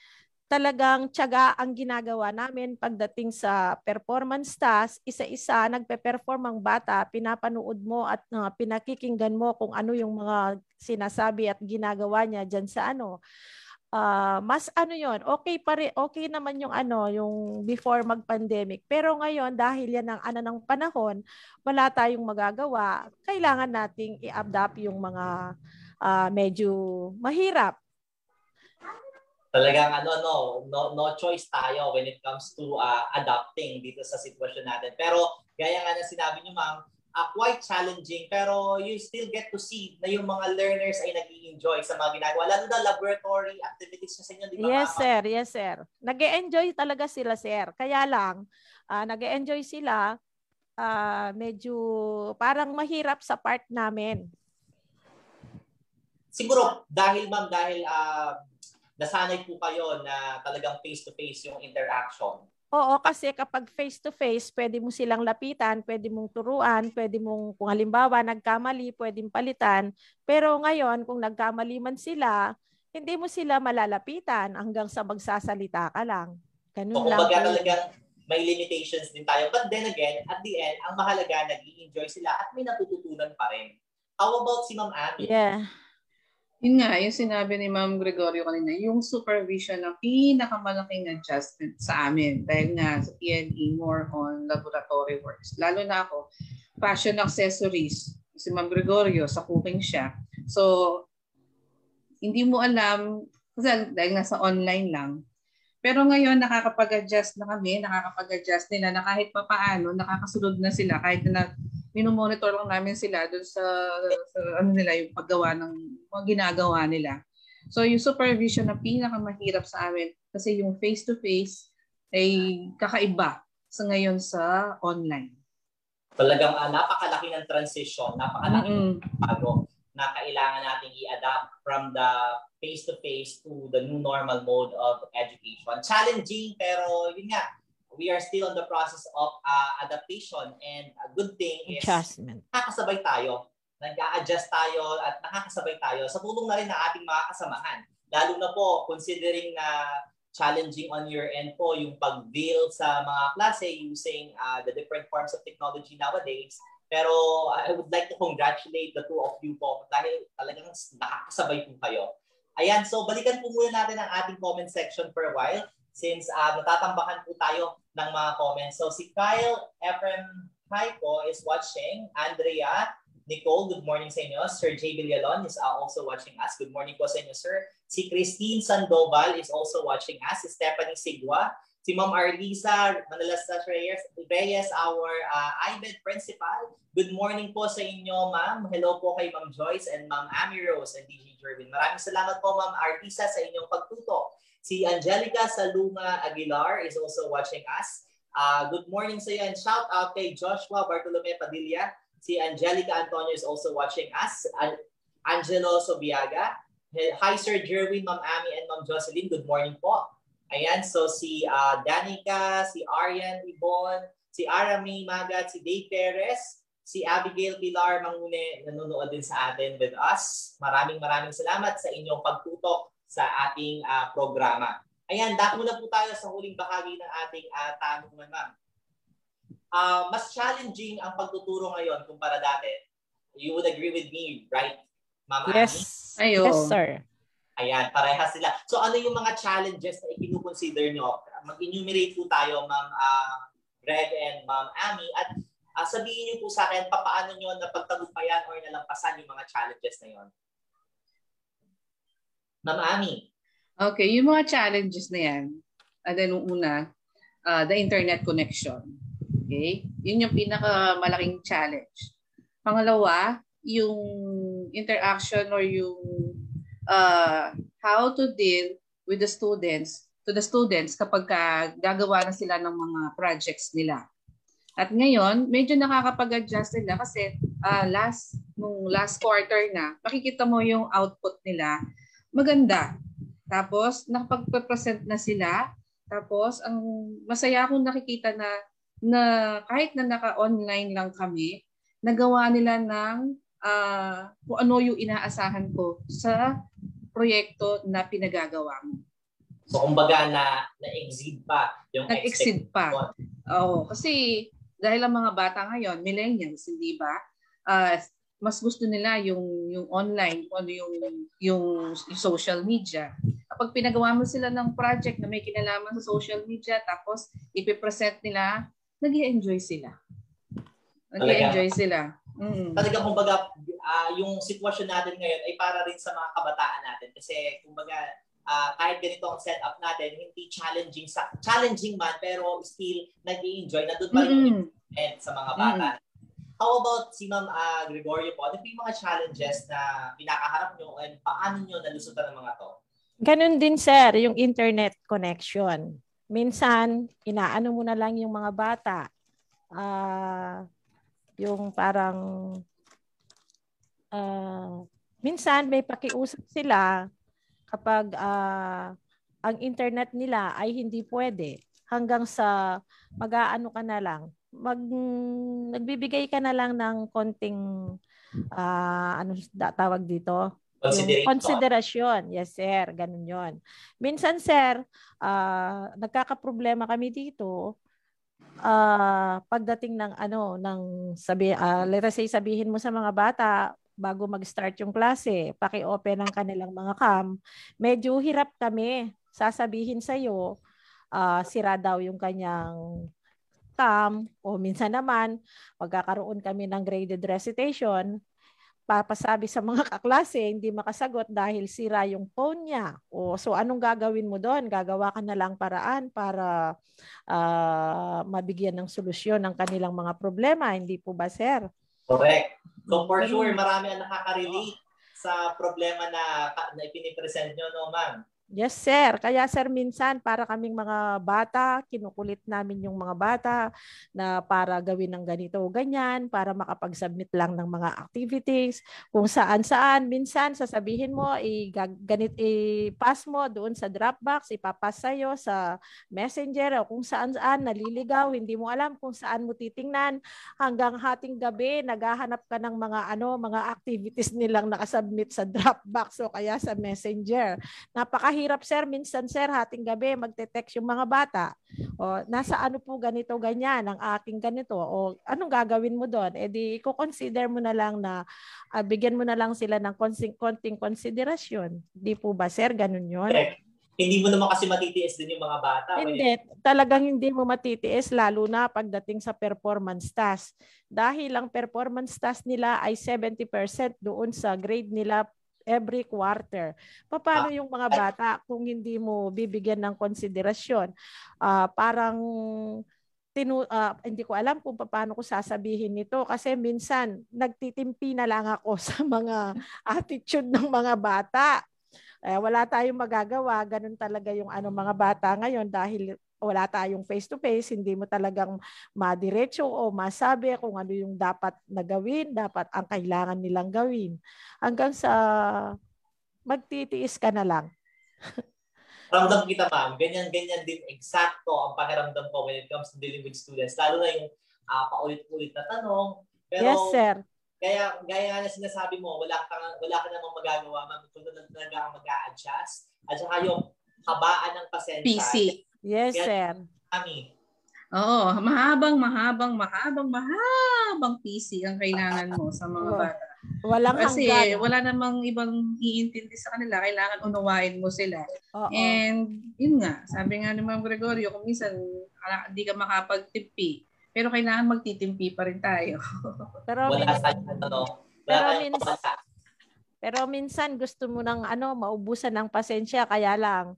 Talagang tiyaga ang ginagawa namin pagdating sa performance task. Isa-isa, nagpe-perform ang bata, pinapanood mo at uh, pinakikinggan mo kung ano yung mga sinasabi at ginagawa niya dyan sa ano. Ah, mas ano yon okay pa rin, okay naman yung ano yung before mag-pandemic pero ngayon dahil yan ang ano ng panahon wala tayong magagawa kailangan nating i-adapt yung mga ah, medyo mahirap Talagang ano no, no no choice tayo when it comes to ah, adapting dito sa sitwasyon natin. Pero gaya nga na sinabi niyo ma'am, ah, quite challenging pero you still get to see na yung mga learners ay nag enjoy sa mga ginagawa. Lalo na laboratory activities sa inyo, di ba? Yes, ma'am? sir. Yes, sir. nag enjoy talaga sila, sir. Kaya lang, ah, nag enjoy sila, ah, medyo parang mahirap sa part namin. Siguro dahil ma'am, dahil ah, nasanay po kayo na talagang face-to-face yung interaction. Oo, kasi kapag face-to-face, pwede mo silang lapitan, pwede mong turuan, pwede mong, kung halimbawa, nagkamali, pwedeng palitan. Pero ngayon, kung nagkamali man sila, hindi mo sila malalapitan hanggang sa magsasalita ka lang. Ganun So lang. kumbaga talagang may limitations din tayo. But then again, at the end, ang mahalaga, nag enjoy sila at may natututunan pa rin. How about si Ma'am Abby? Yeah. Yun nga, yung sinabi ni Ma'am Gregorio kanina, yung supervision ang pinakamalaking adjustment sa amin. Dahil nga sa PNE, more on laboratory works. Lalo na ako, fashion accessories. Si Ma'am Gregorio, sa cooking siya. So, hindi mo alam, kasi dahil nasa online lang, pero ngayon, nakakapag-adjust na kami, nakakapag-adjust nila na kahit pa paano, nakakasunod na sila, kahit na minomonitor lang namin sila doon sa, sa ano nila, yung paggawa ng mga ginagawa nila. So yung supervision na pinakamahirap sa amin kasi yung face-to-face ay kakaiba sa ngayon sa online. Talagang ah, napakalaki ng transition, napakalaki ng bago na kailangan nating i-adapt from the face-to-face to the new normal mode of education. Challenging, pero yun nga, we are still in the process of uh, adaptation and a good thing is Adjustment. nakakasabay tayo. Nag-a-adjust tayo at nakakasabay tayo sa tulong na rin ng ating mga kasamahan. Lalo na po, considering na challenging on your end po yung pag-build sa mga klase using uh, the different forms of technology nowadays. Pero I would like to congratulate the two of you po dahil talagang nakakasabay po kayo. Ayan, so balikan po muna natin ang ating comment section for a while since uh, natatambakan po tayo ng mga comments. So si Kyle Ephraim Haipo is watching. Andrea, Nicole, good morning sa inyo. Sir J. Villalon is uh, also watching us. Good morning po sa inyo, sir. Si Christine Sandoval is also watching us. Si Stephanie Sigua. Si Ma'am Arlisa Manalastas Reyes, Reyes our uh, IBED principal. Good morning po sa inyo, ma'am. Hello po kay Ma'am Joyce and Ma'am Amy Rose and DJ Jervin. Maraming salamat po, Ma'am Artisa, sa inyong pagtuto. Si Angelica Salunga Aguilar is also watching us. Uh, good morning sa iyo and shout out kay Joshua Bartolome Padilla. Si Angelica Antonio is also watching us. An- Angelo Sobiaga. Hi Sir Jerwin, Ma'am Amy, and Ma'am Jocelyn. Good morning po. Ayan, so si uh, Danica, si Arian Ibon, si Arami Magat, si Dave Perez, si Abigail Pilar Mangune nanonood din sa atin with us. Maraming maraming salamat sa inyong pagtutok sa ating uh, programa. Ayan, dako na po tayo sa huling bahagi ng ating uh, tanungan, ma'am. Uh, mas challenging ang pagtuturo ngayon kumpara dati. You would agree with me, right, Ma'am Yes. Ayo. Yes, sir. Ayan, parehas sila. So ano yung mga challenges na ikinukonsider nyo? Mag-enumerate po tayo, Ma'am uh, Red and Ma'am Amy. At uh, sabihin niyo po sa akin, paano nyo napagtagumpayan or nalampasan yung mga challenges na yon? Ma'am Amy. Okay, yung mga challenges na yan, and then una, uh, the internet connection. Okay? Yun yung pinakamalaking challenge. Pangalawa, yung interaction or yung uh, how to deal with the students, to the students kapag ka gagawa na sila ng mga projects nila. At ngayon, medyo nakakapag-adjust sila kasi uh, last nung last quarter na, makikita mo yung output nila, maganda. Tapos, nakapag-present na sila. Tapos, ang masaya akong nakikita na, na kahit na naka-online lang kami, nagawa nila ng uh, kung ano yung inaasahan ko sa proyekto na pinagagawa mo. So, kumbaga na, na-exceed pa yung Nag-exceed pa. Oo, kasi dahil ang mga bata ngayon, millennials, hindi ba? Uh, mas gusto nila yung yung online, ano yung, yung yung social media. Kapag pinagawa mo sila ng project na may kinalaman sa social media, tapos ipipresent nila, nag enjoy sila. nag enjoy sila. Mm-hmm. Talaga kumbaga uh, yung sitwasyon natin ngayon ay para rin sa mga kabataan natin kasi kumbaga uh, kahit ganito ang setup natin, hindi challenging sa challenging man pero still nag-enjoy na doon pa rin mm-hmm. sa mga bata. Mm-hmm. How about si Ma'am uh, Gregorio po? Ano yung mga challenges na pinakaharap nyo and paano nyo nalusutan ng mga to? Ganun din sir, yung internet connection. Minsan, inaano mo na lang yung mga bata. Uh, yung parang uh, minsan may pakiusap sila kapag uh, ang internet nila ay hindi pwede hanggang sa mag-aano ka na lang mag nagbibigay ka na lang ng konting uh, ano tawag dito Consideration. consideration. Yes, sir. Ganun yon. Minsan, sir, uh, nagkakaproblema kami dito uh, pagdating ng ano ng sabi uh, let us say sabihin mo sa mga bata bago mag-start yung klase, paki-open ang kanilang mga cam, medyo hirap kami sasabihin sa iyo uh, sira daw yung kanyang cam o minsan naman magkakaroon kami ng graded recitation papasabi sa mga <laughs> kaklase, hindi makasagot dahil sira yung phone niya. O, so anong gagawin mo doon? Gagawa ka na lang paraan para uh, mabigyan ng solusyon ng kanilang mga problema. Hindi po ba, sir? Correct. So for sure, marami ang nakaka-relate sa problema na, na ipinipresent nyo, no, ma'am? Yes, sir. Kaya sir, minsan para kaming mga bata, kinukulit namin yung mga bata na para gawin ng ganito o ganyan, para makapag-submit lang ng mga activities, kung saan-saan. Minsan, sasabihin mo, i-ganit, i-pass mo doon sa Dropbox, ipapass sa'yo sa Messenger o kung saan-saan, naliligaw, hindi mo alam kung saan mo titingnan. Hanggang hating gabi, naghahanap ka ng mga ano, mga activities nilang nakasubmit sa Dropbox o kaya sa Messenger. Napaka mahirap sir, minsan sir, hating gabi, magte-text yung mga bata. O, nasa ano po ganito, ganyan, ang aking ganito. O, anong gagawin mo doon? E di, i-consider mo na lang na, uh, bigyan mo na lang sila ng konting, konting konsiderasyon. Di po ba sir, ganun yun? Correct hindi mo naman kasi matitiis din yung mga bata. Hindi, talagang hindi mo matitiis lalo na pagdating sa performance task. Dahil ang performance task nila ay 70% doon sa grade nila every quarter. Paano ah. yung mga bata kung hindi mo bibigyan ng konsiderasyon? Uh, parang tinu uh, hindi ko alam kung paano ko sasabihin nito kasi minsan nagtitimpi na lang ako <laughs> sa mga attitude ng mga bata eh, wala tayong magagawa. Ganun talaga yung ano mga bata ngayon dahil wala tayong face to face, hindi mo talagang madiretso o masabi kung ano yung dapat na gawin, dapat ang kailangan nilang gawin. Hanggang sa magtitiis ka na lang. <laughs> Ramdam kita ma'am, ganyan-ganyan din eksakto ang pakiramdam ko when it comes to dealing with students. Lalo na yung uh, paulit-ulit na tanong. Pero yes, sir. Kaya gaya nga na sinasabi mo, wala ka wala ka namang magagawa, matutunan na talaga mag-a-adjust. At saka yung habaan ng pasensya. PC. Yes, Kaya, sir. Kami. Oo, mahabang, mahabang, mahabang, mahabang PC ang kailangan mo sa mga bata. Walang Kasi hanggan. wala namang ibang iintindi sa kanila. Kailangan unawain mo sila. Oo. And yun nga, sabi nga ni Ma'am Gregorio, kung minsan hindi ka makapagtipi, pero kailangan magtitimpi pa rin tayo. <laughs> pero wala sa ano, pero, minsan, pero minsan gusto mo nang ano, maubusan ng pasensya kaya lang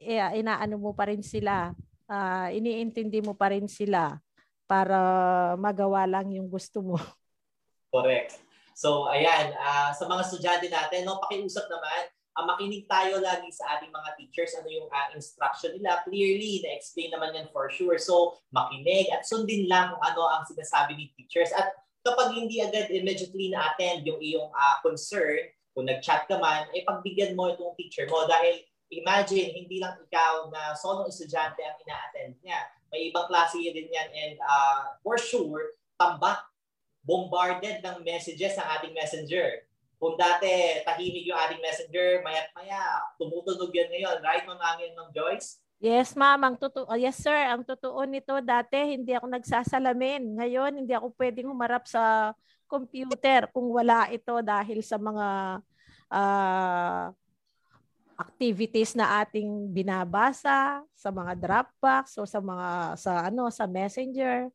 inaano mo pa rin sila. Uh, iniintindi mo pa rin sila para magawa lang yung gusto mo. <laughs> Correct. So ayan, uh, sa mga estudyante natin, no, pakiusap naman uh, makinig tayo lagi sa ating mga teachers, ano yung uh, instruction nila. Clearly, na-explain naman yan for sure. So, makinig at sundin lang kung ano ang sinasabi ni teachers. At kapag hindi agad immediately na-attend yung iyong uh, concern, kung nag-chat ka man, eh pagbigyan mo itong teacher mo dahil imagine, hindi lang ikaw na solong estudyante ang ina-attend niya. May ibang klase din yan and uh, for sure, tambak, bombarded ng messages ng ating messenger kung dati tahimik yung ating messenger, mayat maya, tumutunog yan ngayon. Right, Ma'am Angel, Ma'am Joyce? Yes, ma'am. Ang totoo, oh, yes, sir. Ang totoo nito, dati hindi ako nagsasalamin. Ngayon, hindi ako pwedeng humarap sa computer kung wala ito dahil sa mga uh, activities na ating binabasa sa mga Dropbox o sa mga sa ano sa Messenger.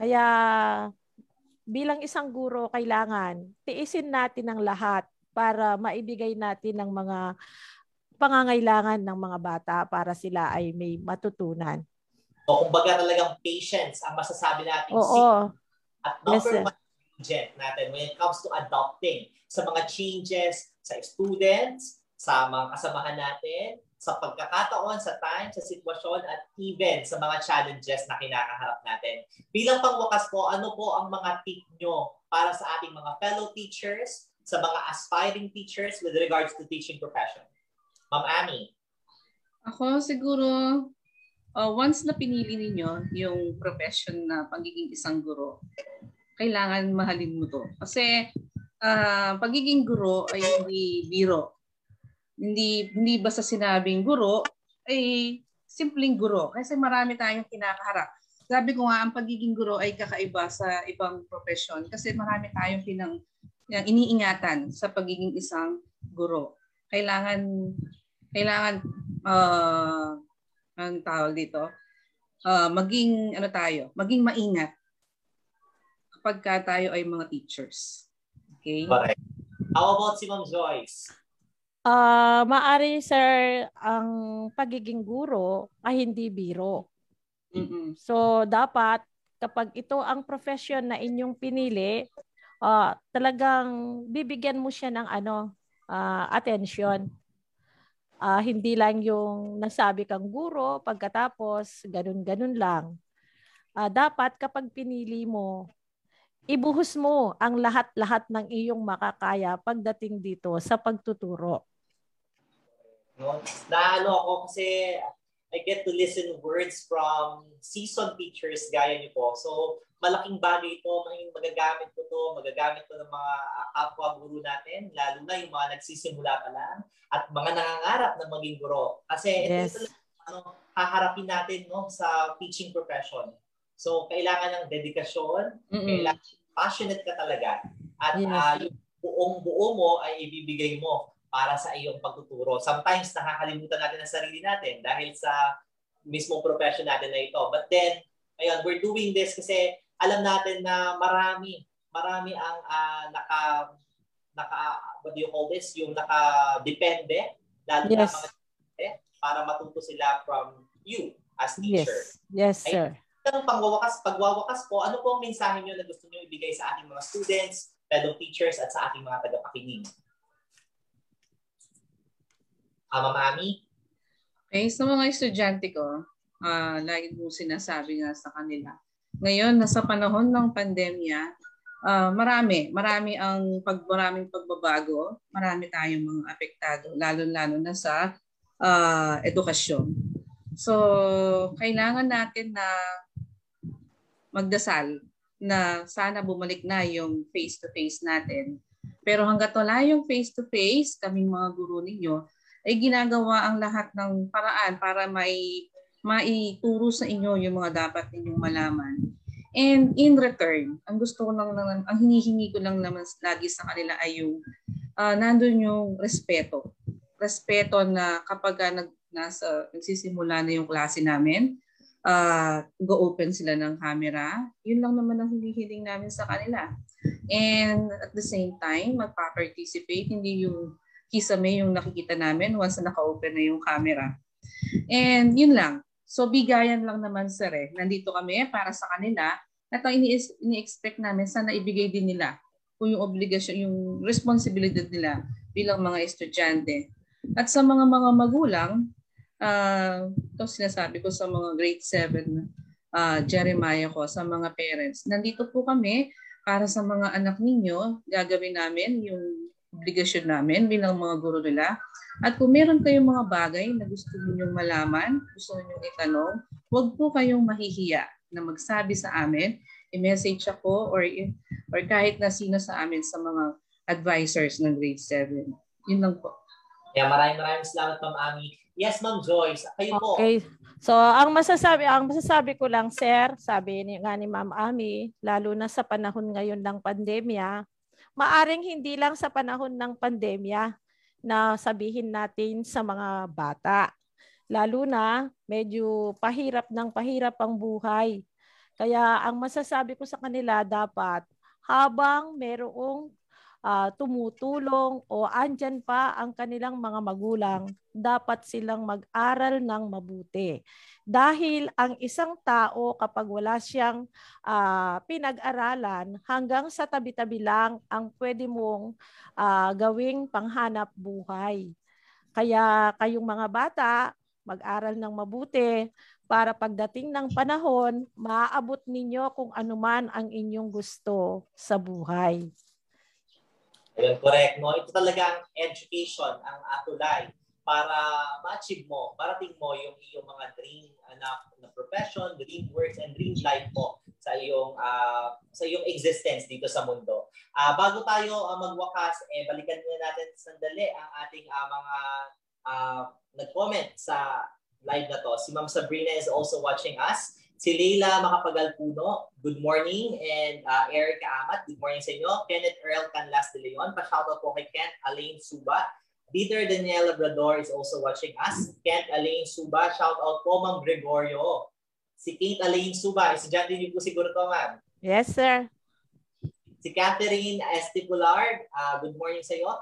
Kaya bilang isang guro, kailangan tiisin natin ang lahat para maibigay natin ang mga pangangailangan ng mga bata para sila ay may matutunan. O kumbaga talagang patience ang masasabi natin. Oo. At number yes, one natin when it comes to adopting sa mga changes sa students, sa mga kasamahan natin, sa pagkakataon, sa time, sa sitwasyon, at even sa mga challenges na kinakaharap natin. Bilang pangwakas po, ano po ang mga tip nyo para sa ating mga fellow teachers, sa mga aspiring teachers with regards to teaching profession? Ma'am Ami. Ako siguro, uh, once na pinili ninyo yung profession na pagiging isang guro, kailangan mahalin mo to. Kasi uh, pagiging guro ay hindi biro hindi hindi basta sinabing guro ay simpleng guro kasi marami tayong kinakaharap. Sabi ko nga ang pagiging guro ay kakaiba sa ibang profesyon kasi marami tayong pinang iniingatan sa pagiging isang guro. Kailangan kailangan uh, ang tawag dito uh, maging ano tayo, maging maingat kapag ka tayo ay mga teachers. Okay? Correct. How about si Ma'am Joyce? Uh, maari sir ang pagiging guro ay hindi biro. Mm-hmm. So dapat kapag ito ang profession na inyong pinili, uh, talagang bibigyan mo siya ng ano, uh, attention. Uh, hindi lang yung nasabi kang guro pagkatapos ganun-ganun lang. Uh, dapat kapag pinili mo, ibuhos mo ang lahat-lahat ng iyong makakaya pagdating dito sa pagtuturo. No? Na ano ako kasi I get to listen words from seasoned teachers gaya niyo po. So, malaking bagay ito, magagamit ko to, magagamit to ng mga uh, kapwa guru natin, lalo na yung mga nagsisimula pa lang at mga nangangarap na maging guro. Kasi yes. ito ano, haharapin natin no, sa teaching profession. So, kailangan ng dedikasyon, mm-hmm. kailangan passionate ka talaga. At yes. uh, yung buong buo mo ay ibibigay mo para sa iyong pagtuturo. Sometimes nakakalimutan natin ang sarili natin dahil sa mismong profession natin na ito. But then, ayun, we're doing this kasi alam natin na marami, marami ang uh, naka, naka, what do you call this? Yung naka-depende, lalo yes. na mga para matuto sila from you as teacher. Yes, yes sir. Ay, pagwawakas, pagwawakas po, ano po ang mensahe niyo na gusto niyo ibigay sa ating mga students, fellow teachers, at sa ating mga tagapakinig? Uh, Mama Ami? Okay, sa mga estudyante ko, uh, lagi mo sinasabi nga sa kanila, ngayon, nasa panahon ng pandemya, uh, marami, marami ang pag, maraming pagbabago, marami tayong mga apektado, lalo-lalo na sa uh, edukasyon. So, kailangan natin na magdasal na sana bumalik na yung face-to-face natin. Pero hanggat wala yung face-to-face, kaming mga guru ninyo, ay ginagawa ang lahat ng paraan para may maituro sa inyo yung mga dapat ninyong malaman. And in return, ang gusto ko lang naman, ang hinihingi ko lang naman lagi sa kanila ay yung uh, nandun yung respeto respeto na kapag uh, nag, nasa, nagsisimula na yung klase namin, uh, go-open sila ng camera. Yun lang naman ang hinihiling namin sa kanila. And at the same time, magpa-participate, hindi yung kisame yung nakikita namin once na naka-open na yung camera. And yun lang. So bigayan lang naman sir eh. Nandito kami para sa kanila at ang ini-expect namin sana ibigay din nila kung yung obligasyon, yung responsibilidad nila bilang mga estudyante at sa mga mga magulang, uh, ito sinasabi ko sa mga grade 7 uh, Jeremiah ko, sa mga parents. Nandito po kami para sa mga anak ninyo, gagawin namin yung obligasyon namin bilang mga guro nila. At kung meron kayong mga bagay na gusto ninyong malaman, gusto ninyong itanong, huwag po kayong mahihiya na magsabi sa amin, i-message ako or, or kahit na sino sa amin sa mga advisors ng grade 7. Yun lang po. Kaya maraming maraming salamat, Ma'am Ami. Yes, Ma'am Joyce. Kayo po. Okay. So, ang masasabi, ang masasabi ko lang, sir, sabi ni, nga ni Ma'am Ami, lalo na sa panahon ngayon ng pandemya, maaring hindi lang sa panahon ng pandemya na sabihin natin sa mga bata. Lalo na medyo pahirap ng pahirap ang buhay. Kaya ang masasabi ko sa kanila dapat habang merong uh, tumutulong o andyan pa ang kanilang mga magulang, dapat silang mag-aral ng mabuti. Dahil ang isang tao kapag wala siyang uh, pinag-aralan, hanggang sa tabi-tabi lang ang pwede mong uh, gawing panghanap buhay. Kaya kayong mga bata, mag-aral ng mabuti para pagdating ng panahon, maaabot ninyo kung anuman ang inyong gusto sa buhay. Ayun, correct. No? Ito talaga ang education, ang atulay para ma-achieve mo, parating mo yung iyong mga dream anak na profession, dream works, and dream life mo sa iyong uh, sa iyong existence dito sa mundo. Uh, bago tayo uh, magwakas, eh, balikan muna natin sandali ang ating uh, mga uh, nag-comment sa live na to. Si Ma'am Sabrina is also watching us. Si Leila Makapagalpuno, good morning. And uh, Erica Amat, good morning sa inyo. Kenneth Earl Canlas de Leon, pa-shoutout po kay Kent Alain Suba. Peter Daniel Labrador is also watching us. Kent Alain Suba, shoutout po Ma'am Gregorio. Si Kate Alain Suba, estudyante niyo po siguro to, ma'am. Yes, sir. Si Catherine Estipular, uh, good morning sa iyo.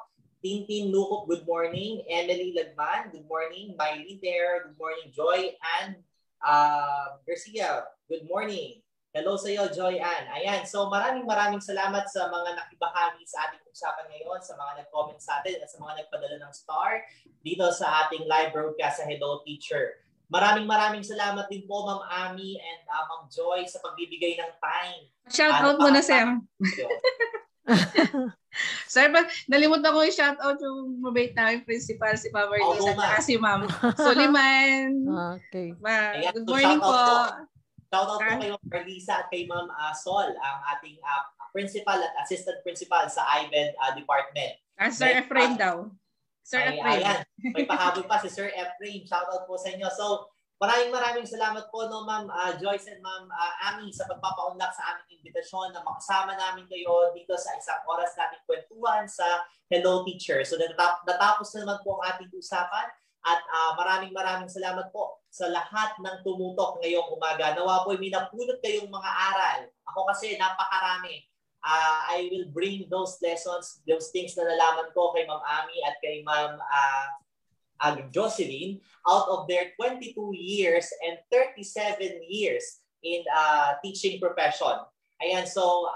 Tintin Lukop, good morning. Emily Lagman, good morning. Miley There, good morning. Joy and Uh, Garcia, good morning. Hello sa iyo, Joy Ann. Ayan, so maraming maraming salamat sa mga nakibahagi sa ating usapan ngayon, sa mga nag-comment sa atin, at sa mga nagpadala ng star dito sa ating live broadcast sa Hello Teacher. Maraming maraming salamat din po, Ma'am Ami and uh, Ma'am Joy sa pagbibigay ng time. Shout out muna, Sam. <laughs> Sir, ba, nalimutan ko yung shoutout yung mabait namin principal, si Ma'am Marlisa, Oo, ma'am. at si Ma'am Suliman. Okay. Ma, Ayan, good morning shoutout po. Shoutout po Ah. kay Ma'am Marlisa at kay Ma'am ah, Sol, ang ating ah, principal at assistant principal sa IBED ah, department. Ah, Sir May- Efrain daw. Sir Ay, Efrain. ayan. May <laughs> pahabol pa si Sir Efrain. Shoutout po sa inyo. So, maraming maraming salamat po no Ma'am ah, Joyce and Ma'am ah, Ami sa pagpapaunlak sa aming imbitasyon na makasama namin kayo dito sa isang oras nating kwentuhan sa Hello Teacher. So, natap- natapos na naman po ang ating usapan at ah, maraming maraming salamat po sa lahat ng tumutok ngayong umaga. Nawa po may napulot kayong mga aral. Ako kasi napakarami. Ah, I will bring those lessons, those things na nalaman ko kay Ma'am Ami at kay Ma'am ah, uh, Jocelyn out of their 22 years and 37 years in uh, teaching profession. Ayan, so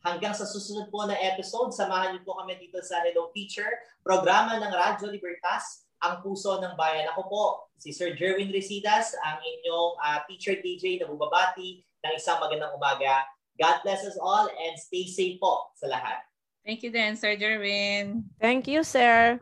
hanggang sa susunod po na episode, samahan niyo po kami dito sa Hello Teacher, programa ng Radyo Libertas, ang puso ng bayan. Ako po, si Sir Jerwin Residas, ang inyong uh, teacher DJ na bubabati ng isang magandang umaga. God bless us all and stay safe po sa lahat. Thank you din, Sir Jerwin. Thank you, sir.